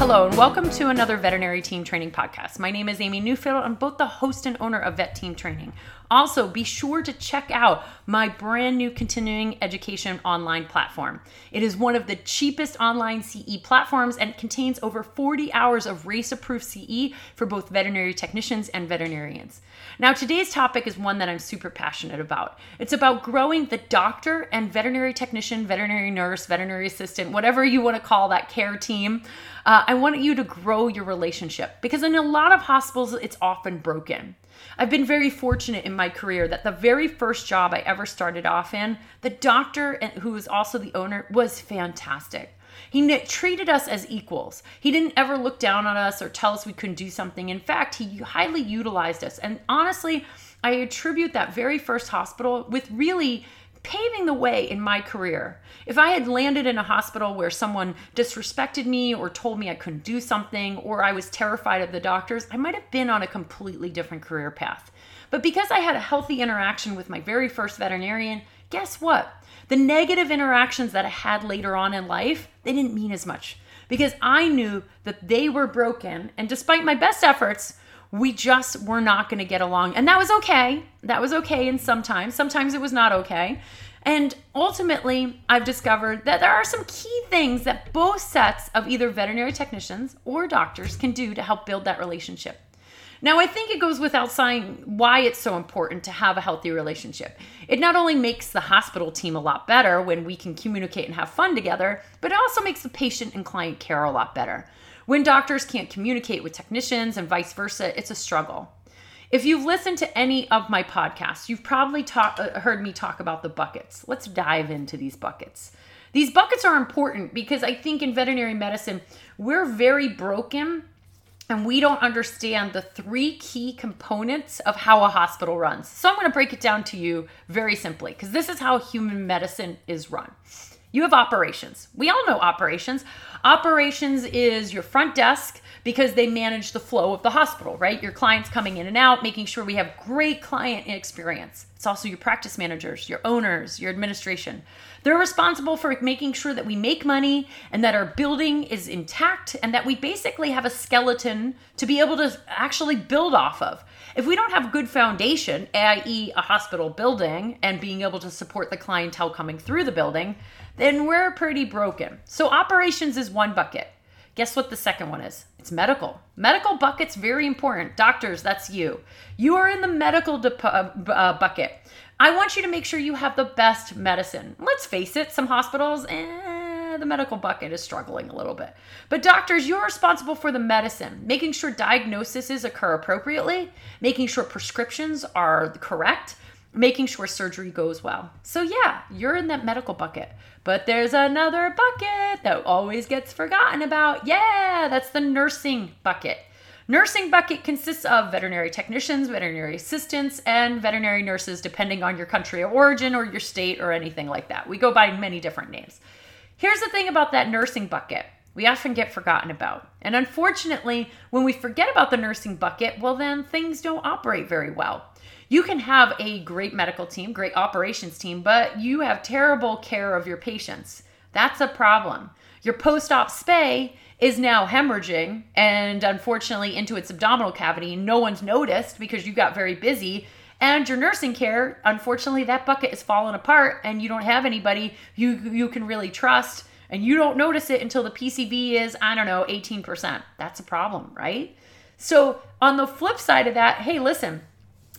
Hello, and welcome to another veterinary team training podcast. My name is Amy Newfield. I'm both the host and owner of Vet Team Training. Also, be sure to check out my brand new continuing education online platform. It is one of the cheapest online CE platforms and contains over 40 hours of RACE approved CE for both veterinary technicians and veterinarians. Now, today's topic is one that I'm super passionate about. It's about growing the doctor and veterinary technician, veterinary nurse, veterinary assistant, whatever you want to call that care team. Uh, I want you to grow your relationship because in a lot of hospitals, it's often broken. I've been very fortunate in my career that the very first job I ever started off in, the doctor who was also the owner was fantastic. He treated us as equals. He didn't ever look down on us or tell us we couldn't do something. In fact, he highly utilized us. And honestly, I attribute that very first hospital with really paving the way in my career. If I had landed in a hospital where someone disrespected me or told me I couldn't do something or I was terrified of the doctors, I might have been on a completely different career path. But because I had a healthy interaction with my very first veterinarian, guess what? The negative interactions that I had later on in life, they didn't mean as much because I knew that they were broken and despite my best efforts, we just were not going to get along. And that was okay. That was okay. And sometimes, sometimes it was not okay. And ultimately, I've discovered that there are some key things that both sets of either veterinary technicians or doctors can do to help build that relationship. Now, I think it goes without saying why it's so important to have a healthy relationship. It not only makes the hospital team a lot better when we can communicate and have fun together, but it also makes the patient and client care a lot better. When doctors can't communicate with technicians and vice versa, it's a struggle. If you've listened to any of my podcasts, you've probably talk, uh, heard me talk about the buckets. Let's dive into these buckets. These buckets are important because I think in veterinary medicine, we're very broken and we don't understand the three key components of how a hospital runs. So I'm going to break it down to you very simply because this is how human medicine is run. You have operations. We all know operations. Operations is your front desk because they manage the flow of the hospital, right? Your clients coming in and out, making sure we have great client experience. It's also your practice managers, your owners, your administration. They're responsible for making sure that we make money and that our building is intact and that we basically have a skeleton to be able to actually build off of. If we don't have good foundation, i.e., a hospital building and being able to support the clientele coming through the building, then we're pretty broken. So operations is one bucket. Guess what the second one is? It's medical. Medical bucket's very important. Doctors, that's you. You are in the medical uh, uh, bucket. I want you to make sure you have the best medicine. Let's face it, some hospitals, eh, the medical bucket is struggling a little bit. But doctors, you're responsible for the medicine, making sure diagnoses occur appropriately, making sure prescriptions are correct, making sure surgery goes well. So, yeah, you're in that medical bucket. But there's another bucket that always gets forgotten about. Yeah, that's the nursing bucket. Nursing bucket consists of veterinary technicians, veterinary assistants, and veterinary nurses, depending on your country of origin or your state or anything like that. We go by many different names. Here's the thing about that nursing bucket we often get forgotten about. And unfortunately, when we forget about the nursing bucket, well, then things don't operate very well. You can have a great medical team, great operations team, but you have terrible care of your patients. That's a problem. Your post op spay is now hemorrhaging and unfortunately into its abdominal cavity. No one's noticed because you got very busy. And your nursing care, unfortunately, that bucket is falling apart and you don't have anybody you, you can really trust. And you don't notice it until the PCV is, I don't know, 18%. That's a problem, right? So, on the flip side of that, hey, listen,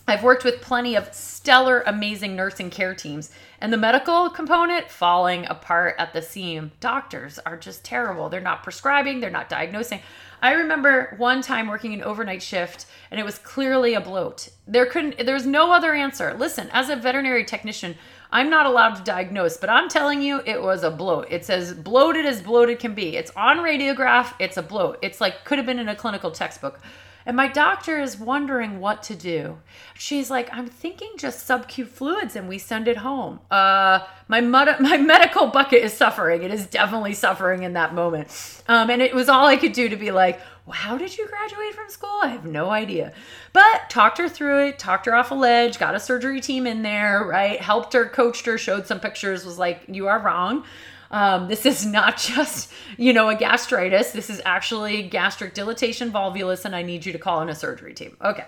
I've worked with plenty of stellar, amazing nursing care teams, and the medical component falling apart at the seam. Doctors are just terrible. They're not prescribing, they're not diagnosing. I remember one time working an overnight shift and it was clearly a bloat. There couldn't there's no other answer. Listen, as a veterinary technician, I'm not allowed to diagnose, but I'm telling you it was a bloat. It's as bloated as bloated can be. It's on radiograph, it's a bloat. It's like could have been in a clinical textbook. And my doctor is wondering what to do. She's like, I'm thinking just subcu fluids and we send it home. Uh, my, med- my medical bucket is suffering. It is definitely suffering in that moment. Um, and it was all I could do to be like, well, how did you graduate from school? I have no idea. But talked her through it, talked her off a ledge, got a surgery team in there, right? Helped her, coached her, showed some pictures, was like, you are wrong. Um, this is not just, you know, a gastritis. This is actually gastric dilatation volvulus, and I need you to call in a surgery team. Okay.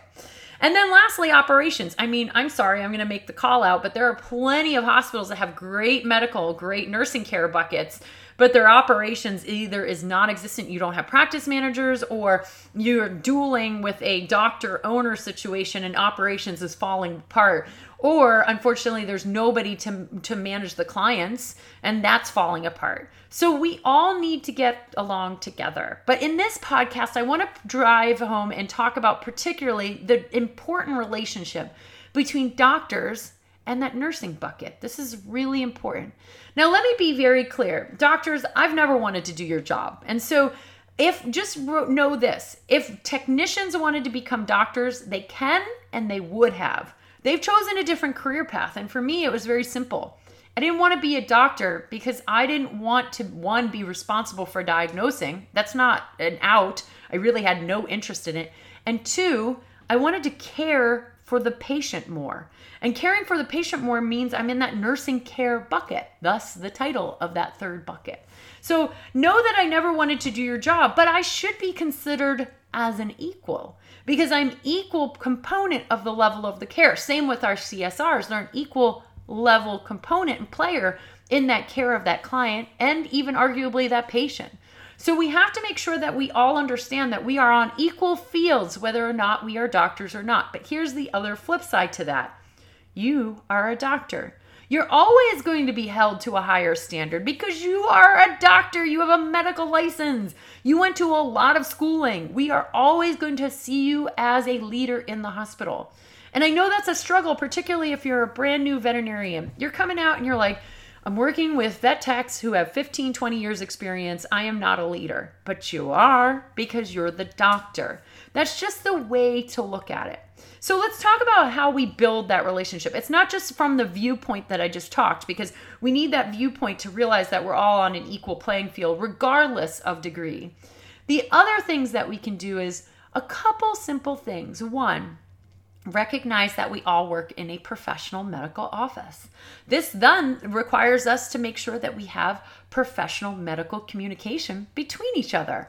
And then lastly, operations. I mean, I'm sorry, I'm going to make the call out, but there are plenty of hospitals that have great medical, great nursing care buckets but their operations either is non-existent you don't have practice managers or you're dueling with a doctor owner situation and operations is falling apart. Or unfortunately there's nobody to to manage the clients and that's falling apart. So we all need to get along together. But in this podcast i want to drive home and talk about particularly the important relationship between doctors and that nursing bucket. This is really important. Now, let me be very clear. Doctors, I've never wanted to do your job. And so, if just know this if technicians wanted to become doctors, they can and they would have. They've chosen a different career path. And for me, it was very simple. I didn't want to be a doctor because I didn't want to, one, be responsible for diagnosing. That's not an out. I really had no interest in it. And two, I wanted to care for the patient more. And caring for the patient more means I'm in that nursing care bucket, thus the title of that third bucket. So know that I never wanted to do your job, but I should be considered as an equal because I'm equal component of the level of the care. Same with our CSRs, they're an equal level component and player in that care of that client and even arguably that patient. So we have to make sure that we all understand that we are on equal fields, whether or not we are doctors or not. But here's the other flip side to that you are a doctor. You're always going to be held to a higher standard because you are a doctor. You have a medical license. You went to a lot of schooling. We are always going to see you as a leader in the hospital. And I know that's a struggle, particularly if you're a brand new veterinarian. You're coming out and you're like, I'm working with vet techs who have 15, 20 years experience. I am not a leader, but you are because you're the doctor. That's just the way to look at it. So let's talk about how we build that relationship. It's not just from the viewpoint that I just talked, because we need that viewpoint to realize that we're all on an equal playing field, regardless of degree. The other things that we can do is a couple simple things. One, recognize that we all work in a professional medical office. This then requires us to make sure that we have professional medical communication between each other.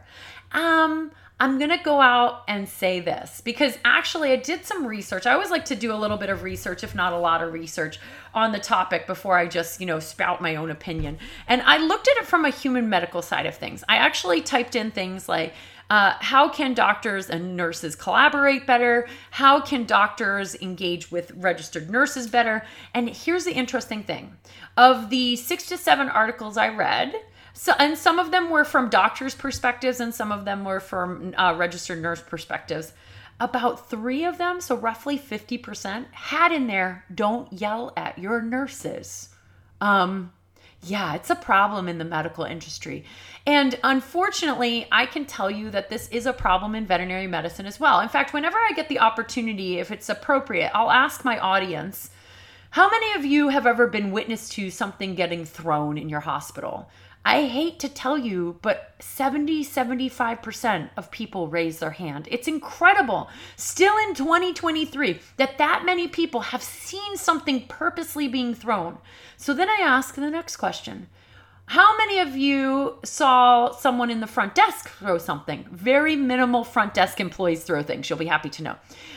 Um, I'm going to go out and say this because actually I did some research. I always like to do a little bit of research, if not a lot of research, on the topic before I just, you know, spout my own opinion. And I looked at it from a human medical side of things. I actually typed in things like, uh, how can doctors and nurses collaborate better? How can doctors engage with registered nurses better? And here's the interesting thing of the six to seven articles I read, so, and some of them were from doctors' perspectives, and some of them were from uh, registered nurse perspectives. About three of them, so roughly 50%, had in there, don't yell at your nurses. Um, yeah, it's a problem in the medical industry. And unfortunately, I can tell you that this is a problem in veterinary medicine as well. In fact, whenever I get the opportunity, if it's appropriate, I'll ask my audience how many of you have ever been witness to something getting thrown in your hospital? I hate to tell you, but 70, 75% of people raise their hand. It's incredible, still in 2023, that that many people have seen something purposely being thrown. So then I ask the next question How many of you saw someone in the front desk throw something? Very minimal front desk employees throw things. You'll be happy to know.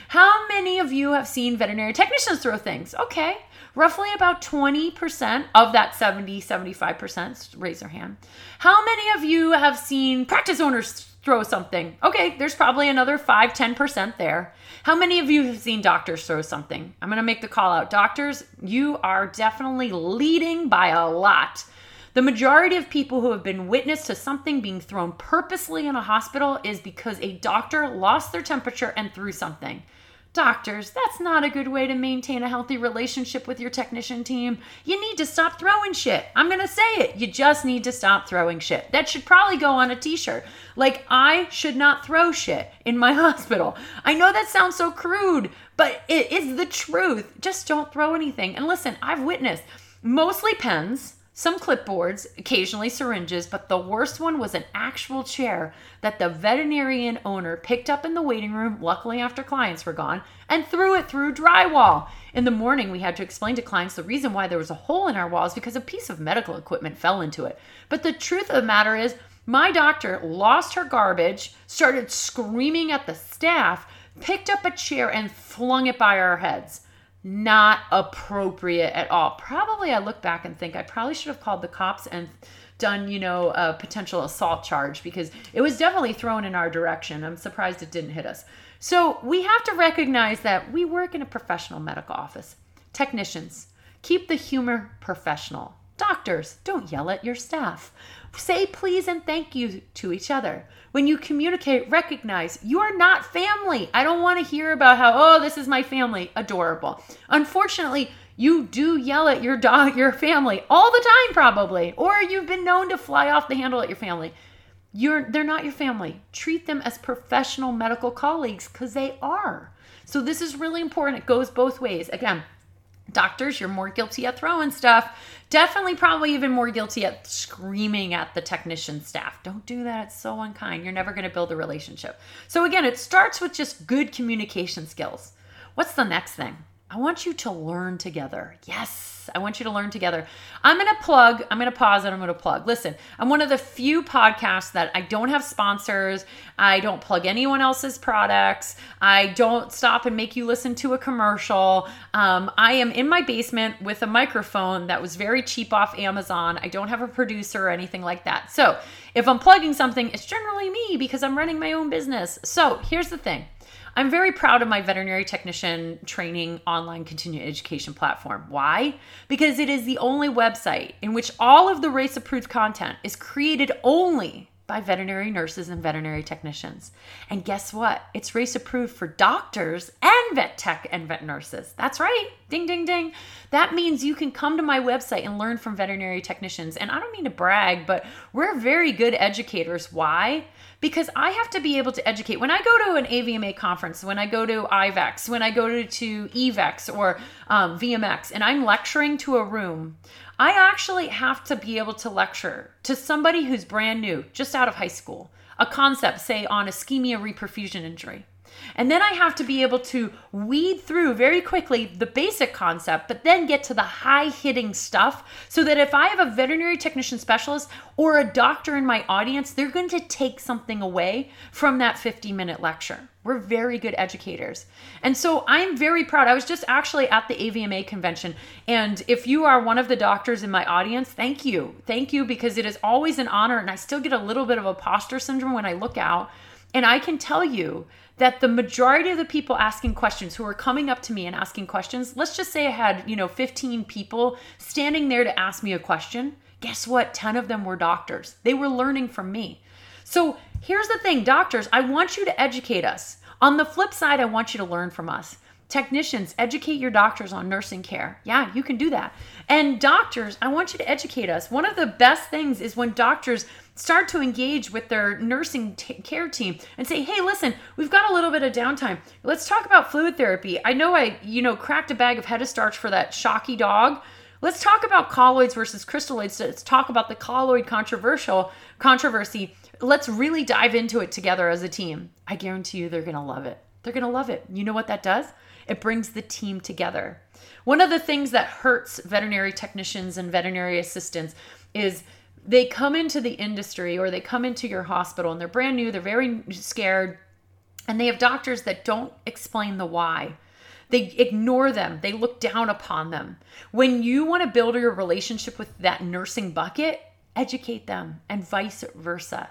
How many of you have seen veterinary technicians throw things? Okay roughly about 20% of that 70, 75% raise their hand. How many of you have seen practice owners throw something? Okay, there's probably another 5, 10% there. How many of you have seen doctors throw something? I'm to make the call out. Doctors, you are definitely leading by a lot. The majority of people who have been witness to something being thrown purposely in a hospital is because a doctor lost their temperature and threw something. Doctors, that's not a good way to maintain a healthy relationship with your technician team. You need to stop throwing shit. I'm going to say it. You just need to stop throwing shit. That should probably go on a t shirt. Like, I should not throw shit in my hospital. I know that sounds so crude, but it is the truth. Just don't throw anything. And listen, I've witnessed mostly pens some clipboards, occasionally syringes, but the worst one was an actual chair that the veterinarian owner picked up in the waiting room, luckily after clients were gone, and threw it through drywall. In the morning, we had to explain to clients the reason why there was a hole in our walls because a piece of medical equipment fell into it. But the truth of the matter is, my doctor lost her garbage, started screaming at the staff, picked up a chair, and flung it by our heads not appropriate at all. Probably I look back and think I probably should have called the cops and done, you know, a potential assault charge because it was definitely thrown in our direction. I'm surprised it didn't hit us. So we have to recognize that we work in a professional medical office. Technicians, keep the humor professional. Doctors, don't yell at your staff. Say please and thank you to each other. When you communicate, recognize you are not family. I don't want to hear about how, oh, this is my family. Adorable. Unfortunately, you do yell at your dog, your family all the time, probably, or you've been known to fly off the handle at your family. You're they're not your family. Treat them as professional medical colleagues because they are. So this is really important. It goes both ways. Again, Doctors, you're more guilty at throwing stuff. Definitely, probably even more guilty at screaming at the technician staff. Don't do that. It's so unkind. You're never going to build a relationship. So, again, it starts with just good communication skills. What's the next thing? I want you to learn together. Yes I want you to learn together. I'm going to plug, I'm going to pause and I'm going to plug. Listen, I'm one of the few podcasts that I don't have sponsors. I don't plug anyone else's products. I don't stop and make you listen to a commercial. Um, I am in my basement with a microphone that was very cheap off Amazon. I don't have a producer or anything like that. So if I'm plugging something, it's generally me because I'm running my own business. So here's the thing. I'm very proud of my veterinary technician training online continuing education platform. Why? Because it is the only website in which all of the RACE approved content is created only by veterinary nurses and veterinary technicians. And guess what? It's RACE approved for doctors and vet tech and vet nurses. That's right. Ding, ding, ding. That means you can come to my website and learn from veterinary technicians. And I don't mean to brag, but we're very good educators. Why? Because I have to be able to educate. When I go to an AVMA conference, when I go to IVECCS, when I go to, to EVEX or um, VMX, and I'm lecturing to a room, I actually have to be able to lecture to somebody who's brand new, just out of high school, a concept, say, on ischemia reperfusion injury. And then I have to be able to weed through very quickly the basic concept, but then get to the high hitting stuff so that if I have a veterinary technician specialist or a doctor in my audience, they're going to take something away from that 50 minute lecture. We're very good educators. And so I'm very proud. I was just actually at the AVMA convention. And if you are one of the doctors in my audience, thank you. Thank you because it is always an honor. And I still get a little bit of a imposter syndrome when I look out. And I can tell you that the majority of the people asking questions who are coming up to me and asking questions, let's just say I had, you know, 15 people standing there to ask me a question. Guess what? 10 of them were doctors. They were learning from me. So here's the thing, doctors, I want you to educate us. On the flip side, I want you to learn from us. Technicians, educate your doctors on nursing care. Yeah, you can do that. And doctors, I want you to educate us. One of the best things is when doctors start to engage with their nursing t- care team and say, "Hey, listen, we've got a little bit of downtime. Let's talk about fluid therapy. I know I, you know, cracked a bag of Hetastarch for that shocky dog. Let's talk about colloids versus crystalloids. Let's talk about the colloid controversial controversy. Let's really dive into it together as a team. I guarantee you they're going to love it. They're going to love it. You know what that does? It brings the team together. One of the things that hurts veterinary technicians and veterinary assistants is they come into the industry or they come into your hospital and they're brand new, they're very scared, and they have doctors that don't explain the why. They ignore them, they look down upon them. When you want to build your relationship with that nursing bucket, educate them and vice versa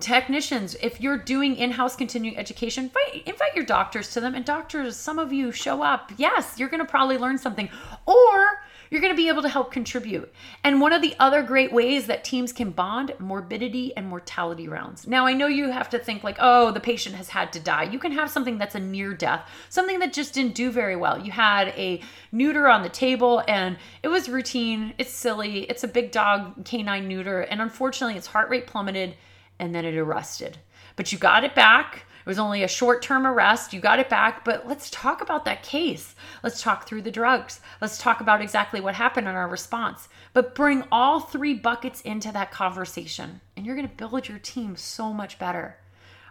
technicians if you're doing in-house continuing education invite, invite your doctors to them and doctors some of you show up yes you're going to probably learn something or you're going to be able to help contribute. And one of the other great ways that teams can bond morbidity and mortality rounds. Now i know you have to think like oh the patient has had to die. You can have something that's a near death something that just didn't do very well. You had a neuter on the table and it was routine. It's silly. It's a big dog canine neuter and unfortunately its heart rate plummeted and then it arrested. But you got it back was only a short term arrest. You got it back, but let's talk about that case. Let's talk through the drugs. Let's talk about exactly what happened and our response. But bring all three buckets into that conversation, and you're going to build your team so much better.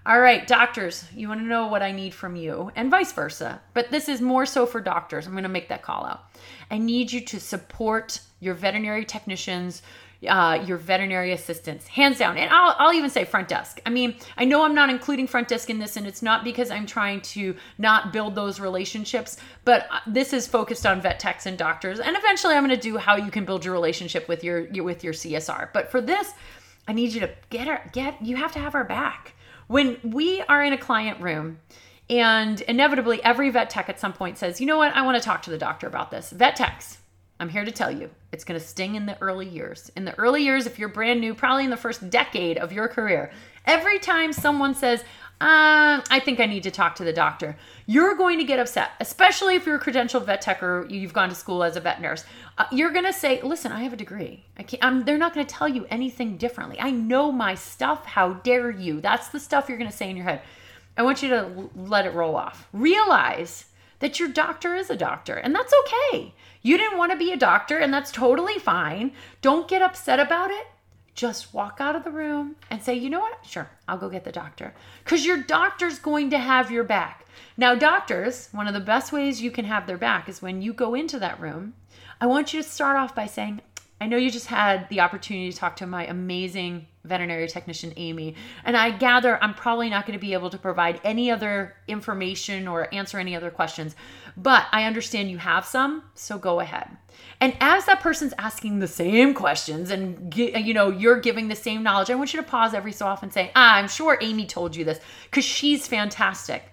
All right, doctors, you want to know what I need from you, and vice versa. But this is more so for doctors. I'm going to make that call out. I need you to support your veterinary technicians, uh, your veterinary assistants, hands down. And I'll, I'll even say front desk. I mean, I know I'm not including front desk in this, and it's not because I'm trying to not build those relationships, but uh, this is focused on vet techs and doctors. And eventually, I'm going to do how you can build your relationship with your, your with your CSR. But for this, I need you to get our get. You have to have our back when we are in a client room and inevitably every vet tech at some point says, you know what, I want to talk to the doctor about this. Vet techs, I'm here to tell you, it's going to sting in the early years. In the early years, if you're brand new, probably in the first decade of your career, every time someone says, uh, I think I need to talk to the doctor. You're going to get upset, especially if you're a credentialed vet tech or you've gone to school as a vet nurse. Uh, you're going to say, "Listen, I have a degree. I can't." I'm, they're not going to tell you anything differently. I know my stuff. How dare you? That's the stuff you're going to say in your head. I want you to let it roll off. Realize that your doctor is a doctor, and that's okay. You didn't want to be a doctor, and that's totally fine. Don't get upset about it just walk out of the room and say, you know what? Sure, I'll go get the doctor. Because your doctor's going to have your back. Now, doctors, one of the best ways you can have their back is when you go into that room. I want you to start off by saying, I know you just had the opportunity to talk to my amazing veterinary technician, Amy, and I gather I'm probably not going to be able to provide any other information or answer any other questions, but I understand you have some, so go ahead. And as that person's asking the same questions and you know you're giving the same knowledge, I want you to pause every so often and say, ah, "I'm sure Amy told you this because she's fantastic."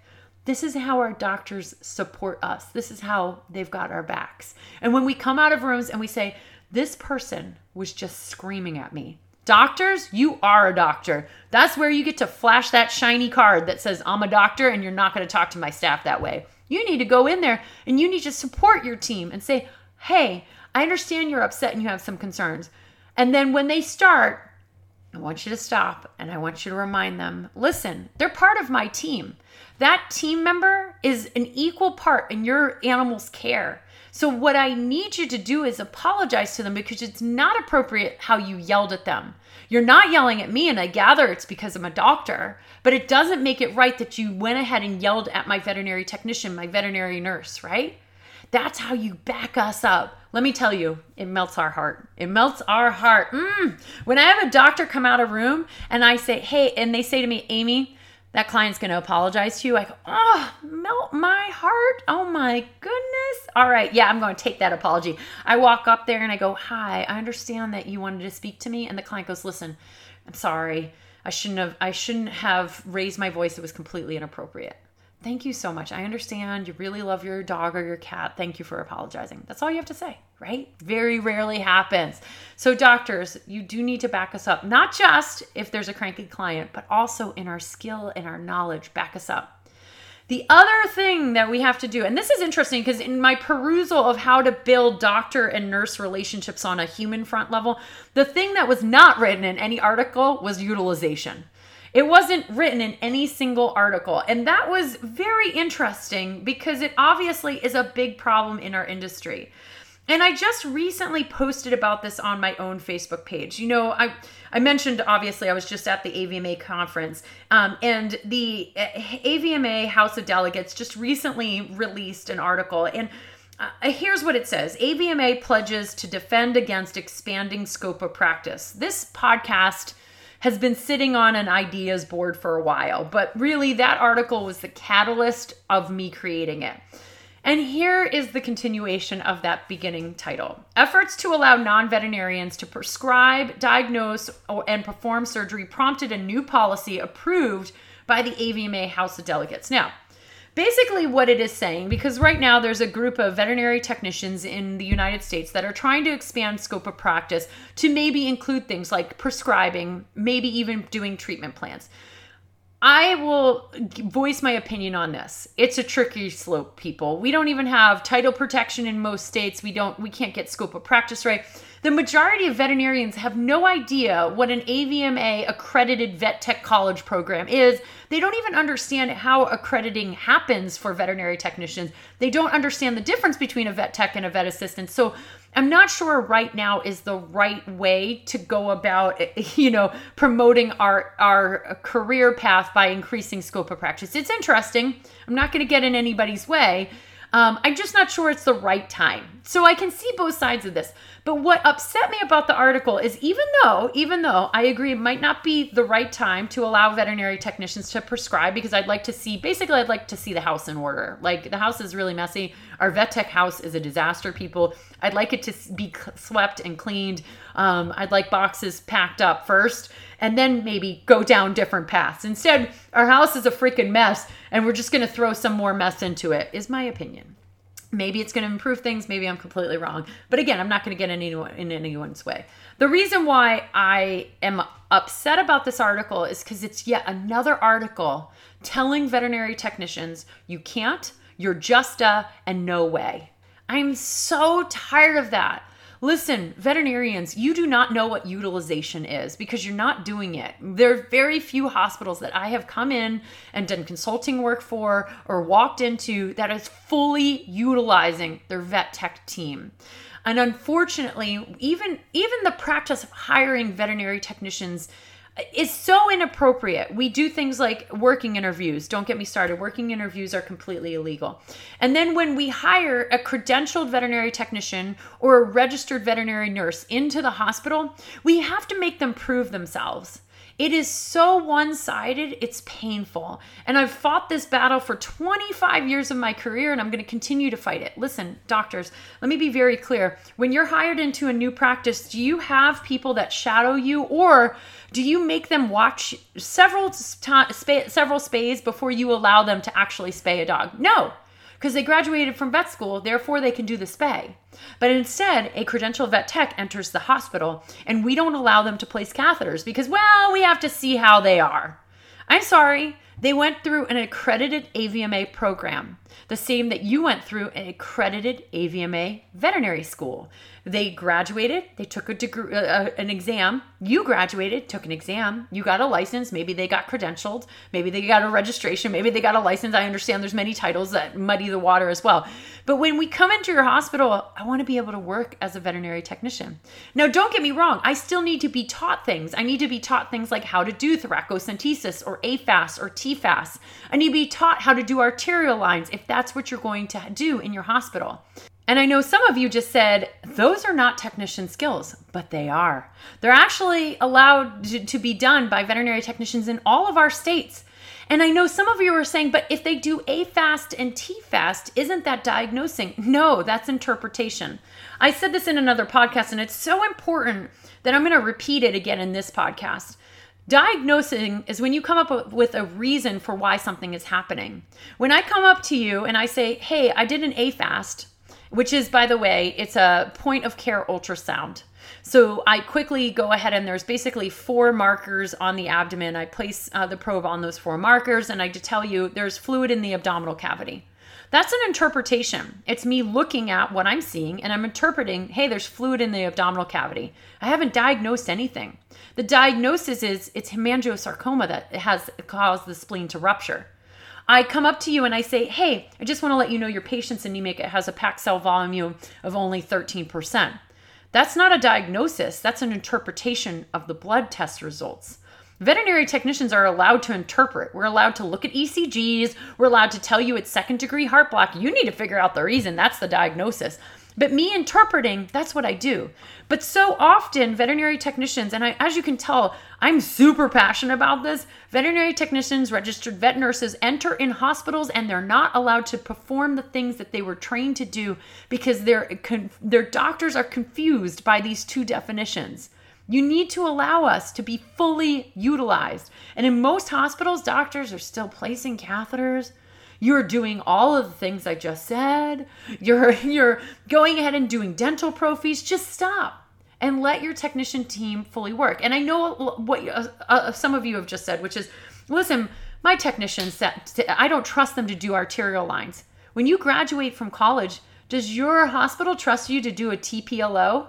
This is how our doctors support us. This is how they've got our backs. And when we come out of rooms and we say, "This person was just screaming at me." Doctors, you are a doctor. That's where you get to flash that shiny card that says, I'm a doctor, and you're not going to talk to my staff that way. You need to go in there and you need to support your team and say, Hey, I understand you're upset and you have some concerns. And then when they start, I want you to stop and I want you to remind them listen, they're part of my team. That team member is an equal part in your animal's care. So, what I need you to do is apologize to them because it's not appropriate how you yelled at them. You're not yelling at me, and I gather it's because I'm a doctor, but it doesn't make it right that you went ahead and yelled at my veterinary technician, my veterinary nurse, right? That's how you back us up. Let me tell you, it melts our heart. It melts our heart. Mm. When I have a doctor come out of a room and I say, hey, and they say to me, Amy, that client's going to apologize to you. Go, oh, melt my heart. Oh my goodness. All right. Yeah, I'm going to take that apology. I walk up there and I go, hi, I understand that you wanted to speak to me. And the client goes, listen, I'm sorry. I shouldn't have, I shouldn't have raised my voice. It was completely inappropriate. Thank you so much. I understand you really love your dog or your cat. Thank you for apologizing. That's all you have to say, right? Very rarely happens. So, doctors, you do need to back us up, not just if there's a cranky client, but also in our skill and our knowledge. Back us up. The other thing that we have to do, and this is interesting because in my perusal of how to build doctor and nurse relationships on a human front level, the thing that was not written in any article was utilization. It wasn't written in any single article. And that was very interesting because it obviously is a big problem in our industry. And I just recently posted about this on my own Facebook page. You know, I I mentioned obviously I was just at the AVMA conference, um, and the AVMA House of Delegates just recently released an article, and uh, here's what it says: AVMA pledges to defend against expanding scope of practice. This podcast has been sitting on an ideas board for a while, but really that article was the catalyst of me creating it. And here is the continuation of that beginning title Efforts to allow non veterinarians to prescribe, diagnose, and perform surgery prompted a new policy approved by the AVMA House of Delegates. Now, basically what it is saying because right now there's a group of veterinary technicians in the United States that are trying to expand scope of practice to maybe include things like prescribing, maybe even doing treatment plans. I will voice my opinion on this. It's a tricky slope, people. We don't even have title protection in most states. We don't we can't get scope of practice right. The majority of veterinarians have no idea what an AVMA accredited vet tech college program is. They don't even understand how accrediting happens for veterinary technicians. They don't understand the difference between a vet tech and a vet assistant. So I'm not sure right now is the right way to go about, you know, promoting our our career path by increasing scope of practice. It's interesting. I'm not going to get in anybody's way. Um, I'm just not sure it's the right time. So I can see both sides of this. But what upset me about the article is even though, even though I agree it might not be the right time to allow veterinary technicians to prescribe, because I'd like to see, basically, I'd like to see the house in order. Like the house is really messy. Our vet tech house is a disaster, people. I'd like it to be swept and cleaned. Um, I'd like boxes packed up first and then maybe go down different paths. Instead, our house is a freaking mess and we're just going to throw some more mess into it, is my opinion. Maybe it's going to improve things. Maybe I'm completely wrong. But again, I'm not going to get in, anyone, in anyone's way. The reason why I am upset about this article is because it's yet another article telling veterinary technicians you can't, you're just a, and no way. I'm so tired of that. Listen, veterinarians, you do not know what utilization is because you're not doing it. There are very few hospitals that I have come in and done consulting work for or walked into that is fully utilizing their vet tech team. And unfortunately, even even the practice of hiring veterinary technicians is so inappropriate. We do things like working interviews. Don't get me started. Working interviews are completely illegal. And then when we hire a credentialed veterinary technician or a registered veterinary nurse into the hospital, we have to make them prove themselves. It is so one sided, it's painful. And I've fought this battle for 25 years of my career and I'm going to continue to fight it. Listen, doctors, let me be very clear. When you're hired into a new practice, do you have people that shadow you or do you make them watch several several spays before you allow them to actually spay a dog? No because they graduated from vet school, therefore they can do the spay. But instead, a credentialed vet tech enters the hospital and we don't allow them to place catheters because, well, we have to see how they are. I'm sorry, they went through an accredited AVMA program, the same that you went through an accredited AVMA veterinary school. They graduated, they took a degree, uh, uh, an exam. You graduated, took an exam, you got a license. Maybe they got credentialed, maybe they got a registration, maybe they got a license. I understand there's many titles that muddy the water as well. But when we come into your hospital, I want to be able to work as a veterinary technician. Now, don't get me wrong, I still need to be taught things. I need to be taught things like how to do thoracocentesis or AFAST or TFAST. I need to be taught how to do arterial lines if that's what you're going to do in your hospital. And I know some of you just said, those are not technician skills, but they are. They're actually allowed to, be done by veterinary technicians in all of our states. And I know some of you are saying, but if they do AFAST and TFAST, isn't that diagnosing? No, that's interpretation. I said this in another podcast, and it's so important that I'm going to repeat it again in this podcast. Diagnosing is when you come up with a reason for why something is happening. When I come up to you and I say, hey, I did an AFAST, which is, by the way, it's a point of care ultrasound. So I quickly go ahead and there's basically four markers on the abdomen. I place uh, the probe on those four markers and I tell you there's fluid in the abdominal cavity. That's an interpretation. It's me looking at what I'm seeing and I'm interpreting, hey, there's fluid in the abdominal cavity. I haven't diagnosed anything. The diagnosis is it's hemangiosarcoma that has caused the spleen to rupture. I come up to you and I say, hey, I just want to let you know your patient's anemic. It has a packed cell volume of only 13%. That's not a diagnosis, that's an interpretation of the blood test results. Veterinary technicians are allowed to interpret. We're allowed to look at ECGs. We're allowed to tell you it's second degree heart block. You need to figure out the reason. That's the diagnosis. But me interpreting, that's what I do. But so often, veterinary technicians, and I, as you can tell, I'm super passionate about this. Veterinary technicians, registered vet nurses enter in hospitals and they're not allowed to perform the things that they were trained to do because their, their doctors are confused by these two definitions. You need to allow us to be fully utilized. And in most hospitals, doctors are still placing catheters you're doing all of the things I just said. You're you're going ahead and doing dental prophies. Just stop and let your technician team fully work. And I know what uh, uh, some of you have just said, which is, listen, my technicians said, I don't trust them to do arterial lines. When you graduate from college, does your hospital trust you to do a TPLO?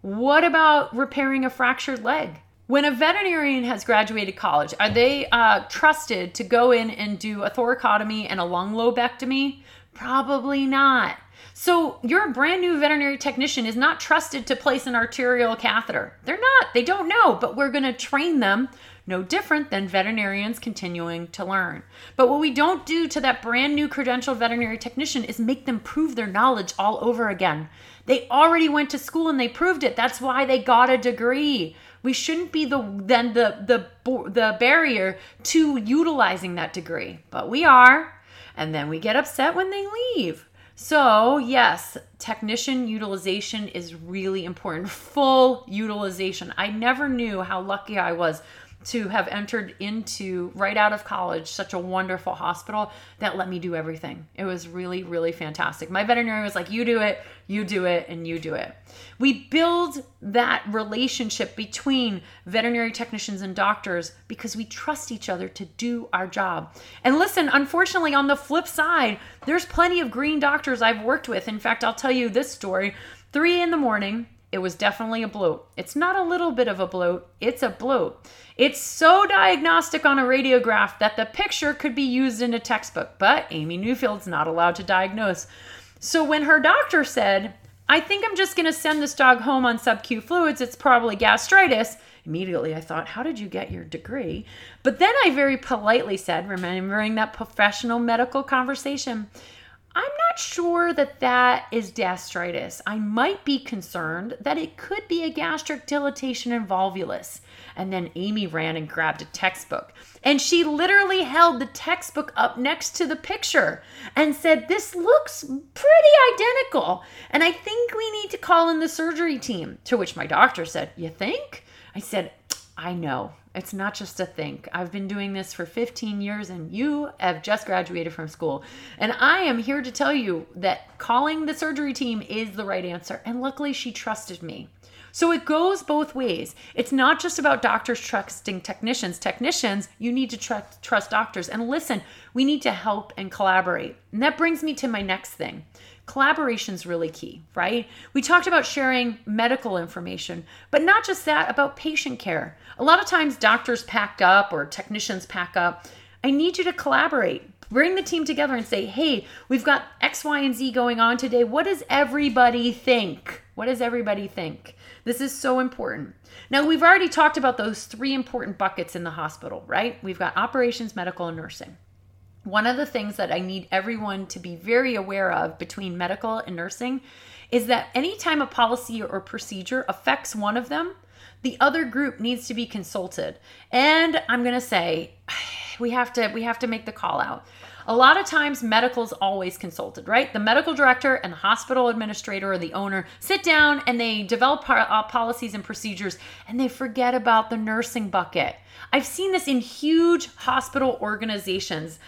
What about repairing a fractured leg? When a veterinarian has graduated college, are they uh, trusted to go in and do a thoracotomy and a lung lobectomy? Probably not. So, your brand new veterinary technician is not trusted to place an arterial catheter. They're not. They don't know, but we're going to train them no different than veterinarians continuing to learn. But what we don't do to that brand new credentialed veterinary technician is make them prove their knowledge all over again. They already went to school and they proved it. That's why they got a degree. We shouldn't be the then the the the barrier to utilizing that degree, but we are, and then we get upset when they leave. So, yes, technician utilization is really important. Full utilization. I never knew how lucky I was to have entered into right out of college such a wonderful hospital that let me do everything. It was really, really fantastic. My veterinarian was like, You do it, you do it, and you do it. We build that relationship between veterinary technicians and doctors because we trust each other to do our job. And listen, unfortunately, on the flip side, there's plenty of green doctors I've worked with. In fact, I'll tell you this story. Three in the morning, it was definitely a bloat. It's not a little bit of a bloat, it's a bloat. It's so diagnostic on a radiograph that the picture could be used in a textbook, but Amy Newfield's not allowed to diagnose. So when her doctor said, I think I'm just going to send this dog home on sub-Q fluids, it's probably gastritis. Immediately I thought, how did you get your degree? But then I very politely said, remembering that professional medical conversation, I'm not sure that that is gastritis. I might be concerned that it could be a gastric dilatation and volvulus. And then Amy ran and grabbed a textbook. And she literally held the textbook up next to the picture and said, This looks pretty identical. And I think we need to call in the surgery team. To which my doctor said, You think? I said, I know. It's not just a think. I've been doing this for 15 years and you have just graduated from school. And I am here to tell you that calling the surgery team is the right answer. And luckily, she trusted me. So it goes both ways. It's not just about doctors trusting technicians. Technicians, you need to tr- trust doctors. And listen, we need to help and collaborate. And that brings me to my next thing collaboration is really key, right? We talked about sharing medical information, but not just that, about patient care. A lot of times doctors pack up or technicians pack up. I need you to collaborate. Bring the team together and say, hey, we've got X, Y, and Z going on today. What does everybody think? What does everybody think? This is so important. Now, we've already talked about those three important buckets in the hospital, right? We've got operations, medical, and nursing. One of the things that I need everyone to be very aware of between medical and nursing is that anytime a policy or procedure affects one of them, the other group needs to be consulted. And I'm going to say we have to we have to make the call out. A lot of times medical's always consulted, right? The medical director and the hospital administrator or the owner sit down and they develop uh, policies and procedures and they forget about the nursing bucket. I've seen this in huge hospital organizations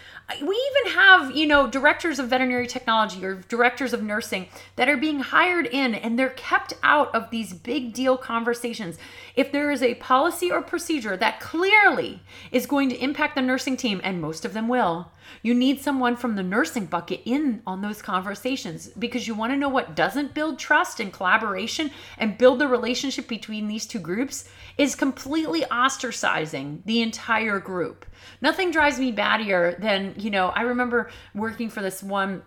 we even have you know directors of veterinary technology or directors of nursing that are being hired in and they're kept out of these big deal conversations if there is a policy or procedure that clearly is going to impact the nursing team and most of them will you need someone from the nursing bucket in on those conversations because you want to know what doesn't build trust and collaboration and build the relationship between these two groups is completely ostracizing the entire group. Nothing drives me battier than, you know, I remember working for this one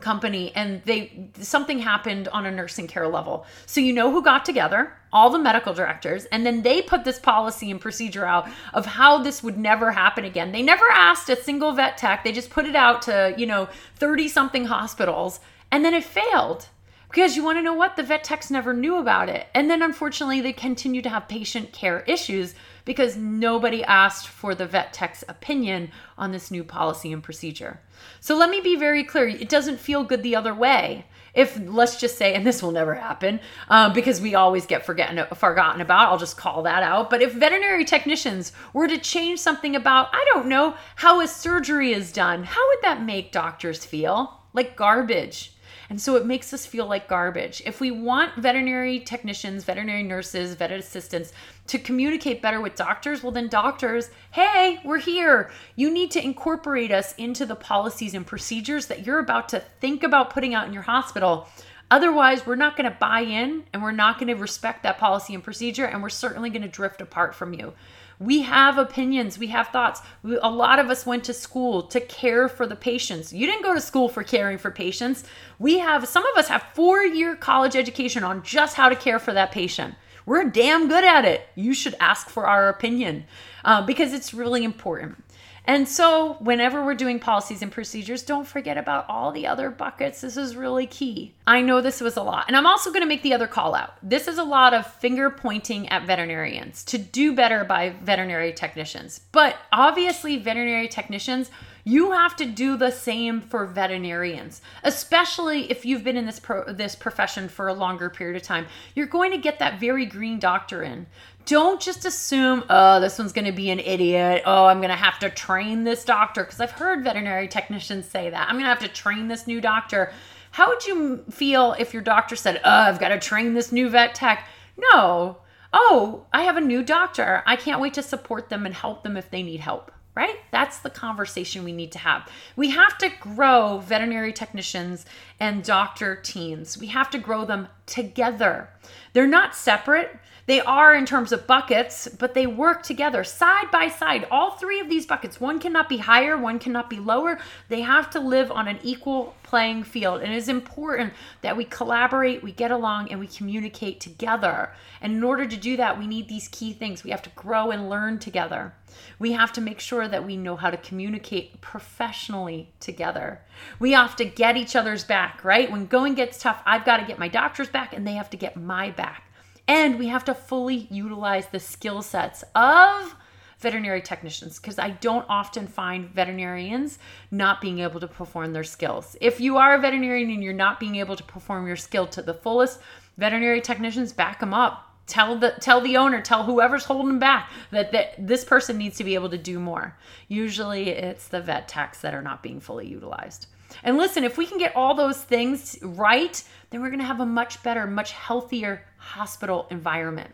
company and they something happened on a nursing care level. So you know who got together? All the medical directors and then they put this policy and procedure out of how this would never happen again. They never asked a single vet tech. They just put it out to, you know, 30 something hospitals and then it failed. Because you want to know what? The vet techs never knew about it. And then unfortunately, they continue to have patient care issues because nobody asked for the vet tech's opinion on this new policy and procedure. So let me be very clear it doesn't feel good the other way. If, let's just say, and this will never happen uh, because we always get forgotten, forgotten about, I'll just call that out. But if veterinary technicians were to change something about, I don't know, how a surgery is done, how would that make doctors feel? Like garbage And so it makes us feel like garbage. If we want veterinary technicians, veterinary nurses, vet assistants to communicate better with doctors, well, then doctors, hey, we're here. You need to incorporate us into the policies and procedures that you're about to think about putting out in your hospital. Otherwise, we're not going to buy in and we're not going to respect that policy and procedure, and we're certainly going to drift apart from you. We have opinions, we have thoughts. A lot of us went to school to care for the patients. You didn't go to school for caring for patients. We have, some of us have four year college education on just how to care for that patient. We're damn good at it. You should ask for our opinion uh, because it's really important. And so, whenever we're doing policies and procedures, don't forget about all the other buckets. This is really key. I know this was a lot. And I'm also going to make the other call out. This is a lot of finger pointing at veterinarians to do better by veterinary technicians. But obviously, veterinary technicians you have to do the same for veterinarians, especially if you've been in this pro- this profession for a longer period of time. You're going to get that very green doctor in. Don't just assume, oh, this one's going to be an idiot. Oh, I'm going to have to train this doctor because I've heard veterinary technicians say that. I'm going to have to train this new doctor. How would you feel if your doctor said, "Oh, I've got to train this new vet tech"? No. Oh, I have a new doctor. I can't wait to support them and help them if they need help right? That's the conversation we need to have. We have to grow veterinary technicians and doctor teams. We have to grow them together. They're not separate. They are in terms of buckets, but they work together side by side. All three of these buckets, one cannot be higher, one cannot be lower. They have to live on an equal playing field. And it is important that we collaborate, we get along, and we communicate together. And in order to do that, we need these key things. We have to grow and learn together. We have to make sure that we know how to communicate professionally together. We have to get each other's back, right? When going gets tough, I've got to get my doctor's back and they have to get my back. And we have to fully utilize the skill sets of veterinary technicians because I don't often find veterinarians not being able to perform their skills. If you are a veterinarian and you're not being able to perform your skill to the fullest, veterinary technicians back them up. Tell the tell the owner, tell whoever's holding back that, that this person needs to be able to do more. Usually it's the vet techs that are not being fully utilized. And listen, if we can get all those things right, then we're going to have a much better, much healthier hospital environment.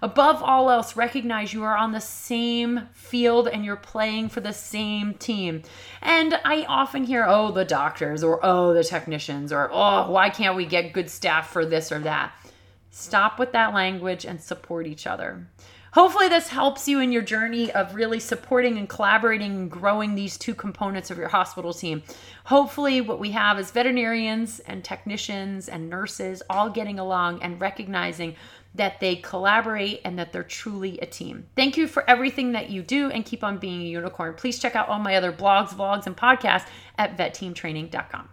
Above all else, recognize you are on the same field and you're playing for the same team. And I often hear, oh, the doctors, or oh, the technicians, or oh, why can't we get good staff for this or that? Stop with that language and support each other. Hopefully, this helps you in your journey of really supporting and collaborating and growing these two components of your hospital team. Hopefully, what we have is veterinarians and technicians and nurses all getting along and recognizing that they collaborate and that they're truly a team. Thank you for everything that you do and keep on being a unicorn. Please check out all my other blogs, vlogs, and podcasts at vetteamtraining.com.